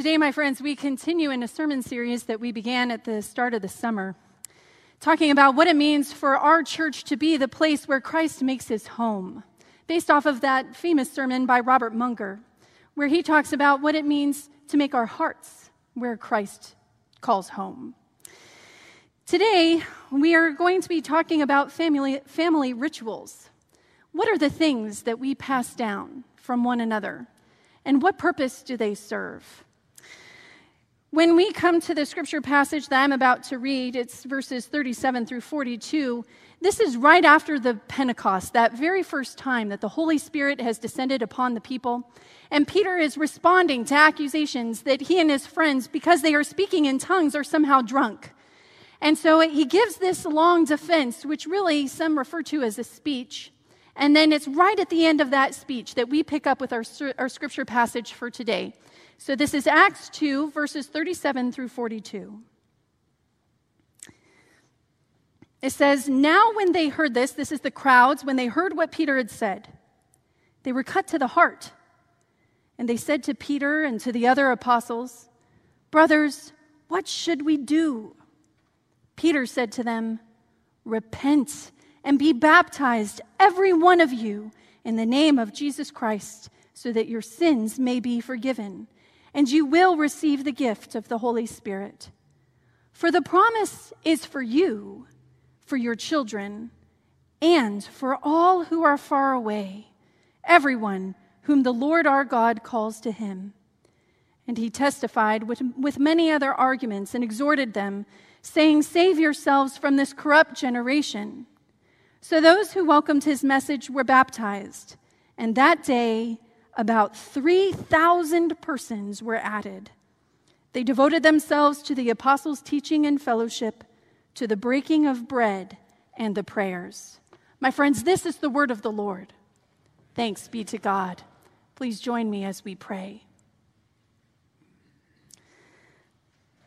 Today, my friends, we continue in a sermon series that we began at the start of the summer, talking about what it means for our church to be the place where Christ makes his home, based off of that famous sermon by Robert Munger, where he talks about what it means to make our hearts where Christ calls home. Today, we are going to be talking about family, family rituals. What are the things that we pass down from one another? And what purpose do they serve? When we come to the scripture passage that I'm about to read, it's verses 37 through 42. This is right after the Pentecost, that very first time that the Holy Spirit has descended upon the people. And Peter is responding to accusations that he and his friends, because they are speaking in tongues, are somehow drunk. And so he gives this long defense, which really some refer to as a speech. And then it's right at the end of that speech that we pick up with our, our scripture passage for today. So this is Acts 2, verses 37 through 42. It says, Now when they heard this, this is the crowds, when they heard what Peter had said, they were cut to the heart. And they said to Peter and to the other apostles, Brothers, what should we do? Peter said to them, Repent and be baptized, every one of you, in the name of Jesus Christ, so that your sins may be forgiven and you will receive the gift of the Holy Spirit. For the promise is for you, for your children, and for all who are far away, everyone whom the Lord our God calls to him. And he testified with, with many other arguments and exhorted them, saying, Save yourselves from this corrupt generation. So those who welcomed his message were baptized, and that day, about 3,000 persons were added. They devoted themselves to the apostles' teaching and fellowship, to the breaking of bread and the prayers. My friends, this is the word of the Lord. Thanks be to God. Please join me as we pray.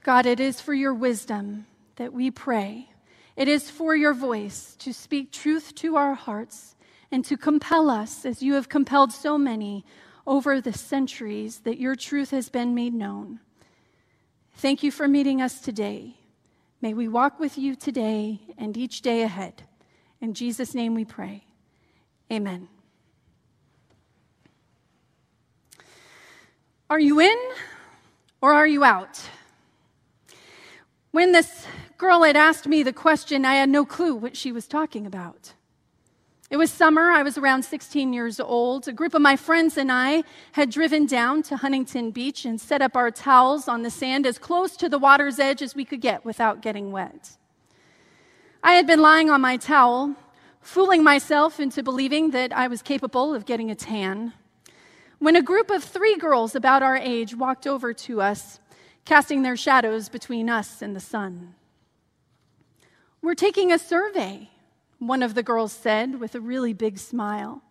God, it is for your wisdom that we pray. It is for your voice to speak truth to our hearts and to compel us, as you have compelled so many over the centuries, that your truth has been made known. Thank you for meeting us today. May we walk with you today and each day ahead. In Jesus' name we pray. Amen. Are you in or are you out? When this girl had asked me the question, I had no clue what she was talking about. It was summer. I was around 16 years old. A group of my friends and I had driven down to Huntington Beach and set up our towels on the sand as close to the water's edge as we could get without getting wet. I had been lying on my towel, fooling myself into believing that I was capable of getting a tan, when a group of three girls about our age walked over to us, casting their shadows between us and the sun. We're taking a survey, one of the girls said with a really big smile.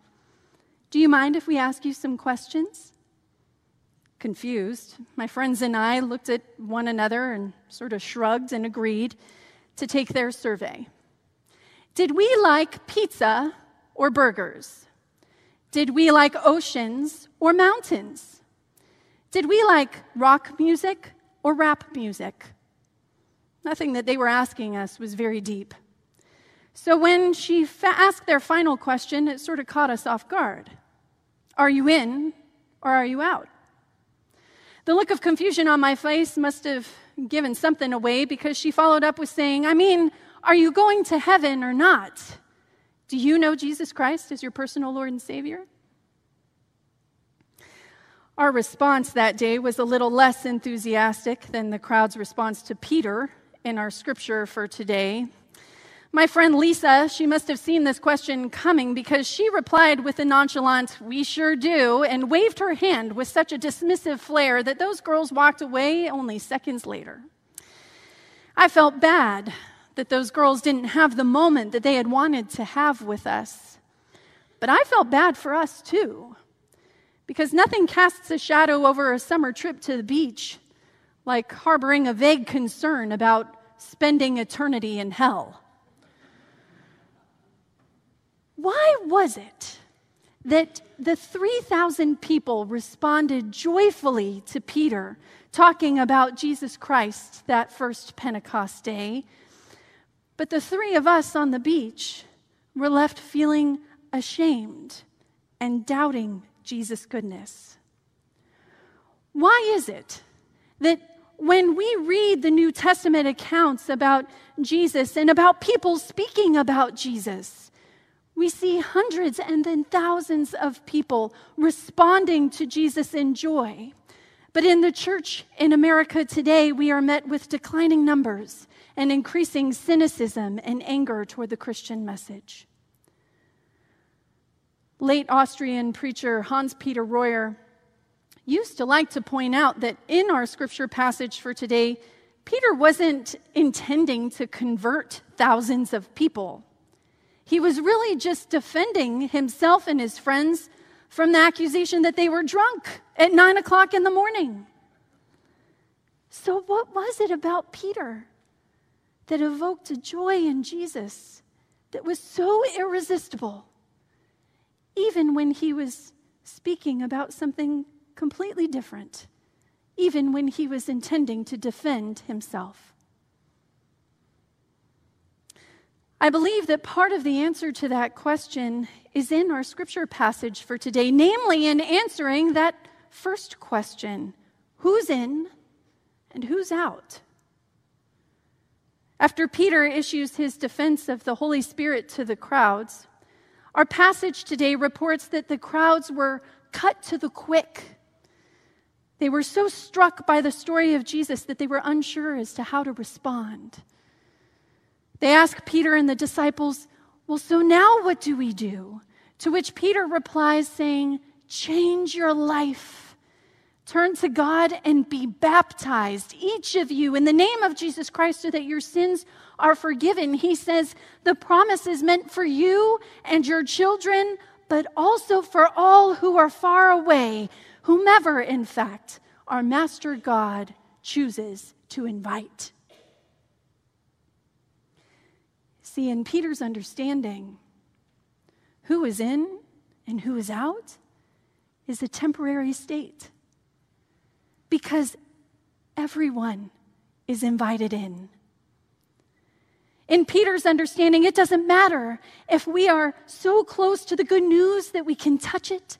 Do you mind if we ask you some questions? Confused, my friends and I looked at one another and sort of shrugged and agreed to take their survey. Did we like pizza or burgers? Did we like oceans or mountains? Did we like rock music or rap music? Nothing that they were asking us was very deep. So when she fa- asked their final question, it sort of caught us off guard Are you in or are you out? The look of confusion on my face must have given something away because she followed up with saying, I mean, are you going to heaven or not? Do you know Jesus Christ as your personal Lord and Savior? Our response that day was a little less enthusiastic than the crowd's response to Peter in our scripture for today. My friend Lisa, she must have seen this question coming because she replied with a nonchalant, We sure do, and waved her hand with such a dismissive flair that those girls walked away only seconds later. I felt bad that those girls didn't have the moment that they had wanted to have with us. But I felt bad for us too, because nothing casts a shadow over a summer trip to the beach like harboring a vague concern about spending eternity in hell. Why was it that the 3,000 people responded joyfully to Peter talking about Jesus Christ that first Pentecost day. But the three of us on the beach were left feeling ashamed and doubting Jesus' goodness. Why is it that when we read the New Testament accounts about Jesus and about people speaking about Jesus, we see hundreds and then thousands of people responding to Jesus in joy. But in the church in America today, we are met with declining numbers and increasing cynicism and anger toward the Christian message. Late Austrian preacher Hans Peter Royer used to like to point out that in our scripture passage for today, Peter wasn't intending to convert thousands of people. He was really just defending himself and his friends from the accusation that they were drunk at nine o'clock in the morning. So, what was it about Peter that evoked a joy in Jesus that was so irresistible, even when he was speaking about something completely different, even when he was intending to defend himself? I believe that part of the answer to that question is in our scripture passage for today, namely in answering that first question who's in and who's out? After Peter issues his defense of the Holy Spirit to the crowds, our passage today reports that the crowds were cut to the quick. They were so struck by the story of Jesus that they were unsure as to how to respond. They ask Peter and the disciples, Well, so now what do we do? To which Peter replies, saying, Change your life. Turn to God and be baptized, each of you, in the name of Jesus Christ, so that your sins are forgiven. He says, The promise is meant for you and your children, but also for all who are far away, whomever, in fact, our Master God chooses to invite. See, in Peter's understanding, who is in and who is out is a temporary state because everyone is invited in. In Peter's understanding, it doesn't matter if we are so close to the good news that we can touch it,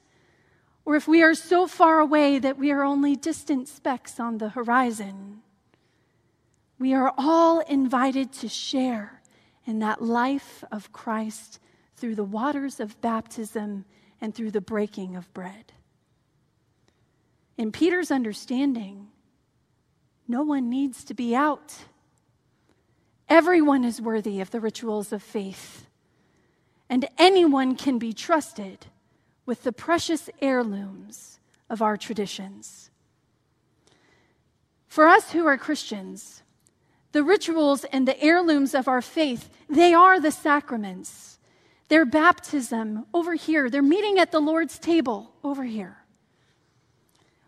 or if we are so far away that we are only distant specks on the horizon. We are all invited to share in that life of Christ through the waters of baptism and through the breaking of bread. In Peter's understanding, no one needs to be out. Everyone is worthy of the rituals of faith, and anyone can be trusted with the precious heirlooms of our traditions. For us who are Christians, the rituals and the heirlooms of our faith, they are the sacraments. Their baptism over here, they're meeting at the Lord's table over here.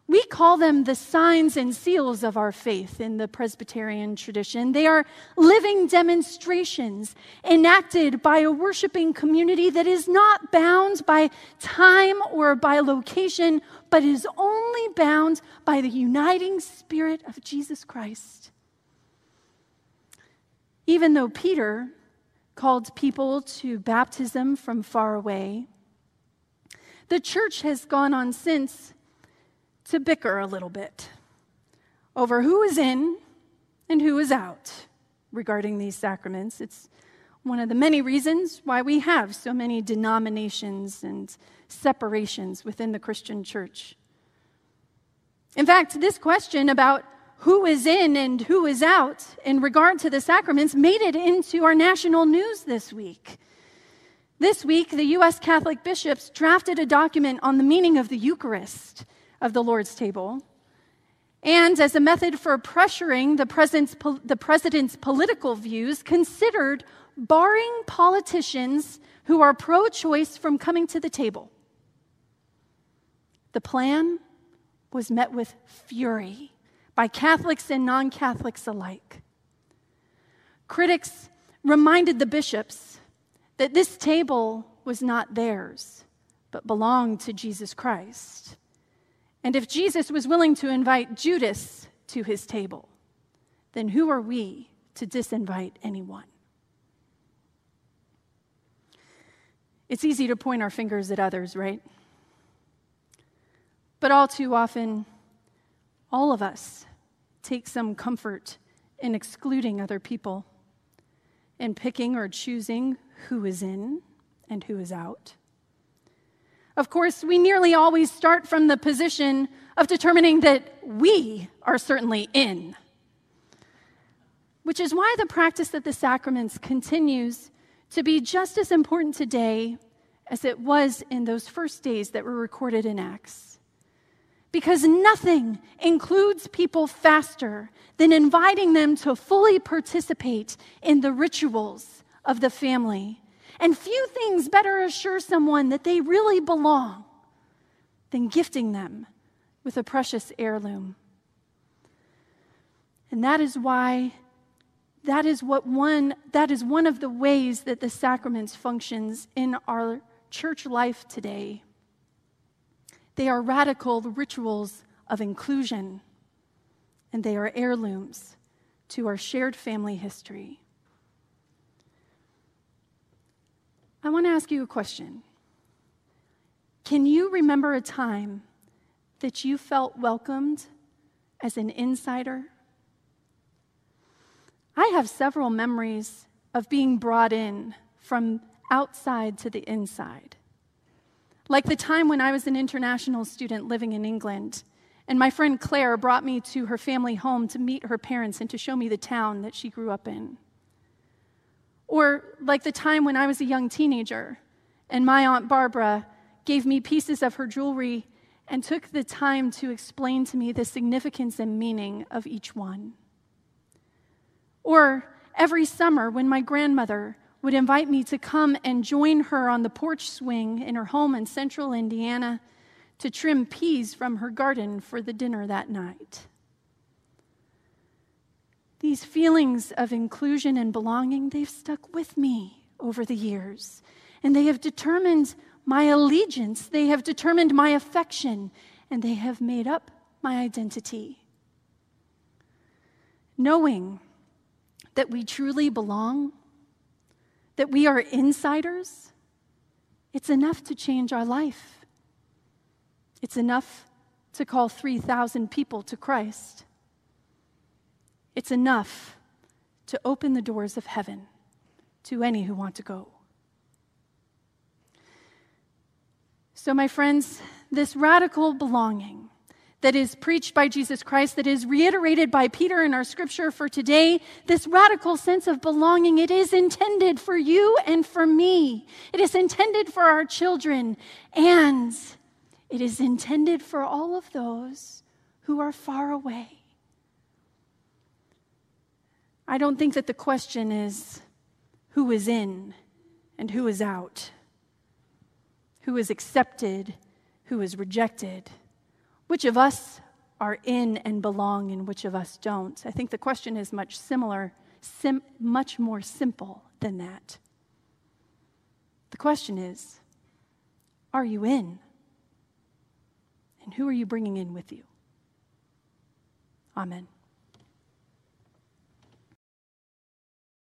We call them the signs and seals of our faith in the Presbyterian tradition. They are living demonstrations enacted by a worshiping community that is not bound by time or by location, but is only bound by the uniting spirit of Jesus Christ. Even though Peter called people to baptism from far away, the church has gone on since to bicker a little bit over who is in and who is out regarding these sacraments. It's one of the many reasons why we have so many denominations and separations within the Christian church. In fact, this question about who is in and who is out in regard to the sacraments made it into our national news this week. This week, the U.S. Catholic bishops drafted a document on the meaning of the Eucharist of the Lord's table. And as a method for pressuring the president's, the president's political views, considered barring politicians who are pro choice from coming to the table. The plan was met with fury by Catholics and non Catholics alike. Critics reminded the bishops that this table was not theirs, but belonged to Jesus Christ. And if Jesus was willing to invite Judas to his table, then who are we to disinvite anyone? It's easy to point our fingers at others, right? But all too often, all of us take some comfort in excluding other people, in picking or choosing who is in and who is out. Of course, we nearly always start from the position of determining that we are certainly in, which is why the practice of the sacraments continues to be just as important today as it was in those first days that were recorded in Acts. Because nothing includes people faster than inviting them to fully participate in the rituals of the family and few things better assure someone that they really belong than gifting them with a precious heirloom. And that is why that is what one that is one of the ways that the sacraments functions in our church life today. They are radical rituals of inclusion and they are heirlooms to our shared family history. I want to ask you a question. Can you remember a time that you felt welcomed as an insider? I have several memories of being brought in from outside to the inside. Like the time when I was an international student living in England, and my friend Claire brought me to her family home to meet her parents and to show me the town that she grew up in. Or like the time when I was a young teenager and my Aunt Barbara gave me pieces of her jewelry and took the time to explain to me the significance and meaning of each one. Or every summer when my grandmother would invite me to come and join her on the porch swing in her home in central Indiana to trim peas from her garden for the dinner that night. These feelings of inclusion and belonging, they've stuck with me over the years. And they have determined my allegiance, they have determined my affection, and they have made up my identity. Knowing that we truly belong, that we are insiders, it's enough to change our life. It's enough to call 3,000 people to Christ. It's enough to open the doors of heaven to any who want to go. So, my friends, this radical belonging that is preached by Jesus Christ, that is reiterated by Peter in our scripture for today, this radical sense of belonging, it is intended for you and for me. It is intended for our children, and it is intended for all of those who are far away. I don't think that the question is who is in and who is out, who is accepted, who is rejected, which of us are in and belong and which of us don't. I think the question is much similar, sim- much more simple than that. The question is are you in? And who are you bringing in with you? Amen.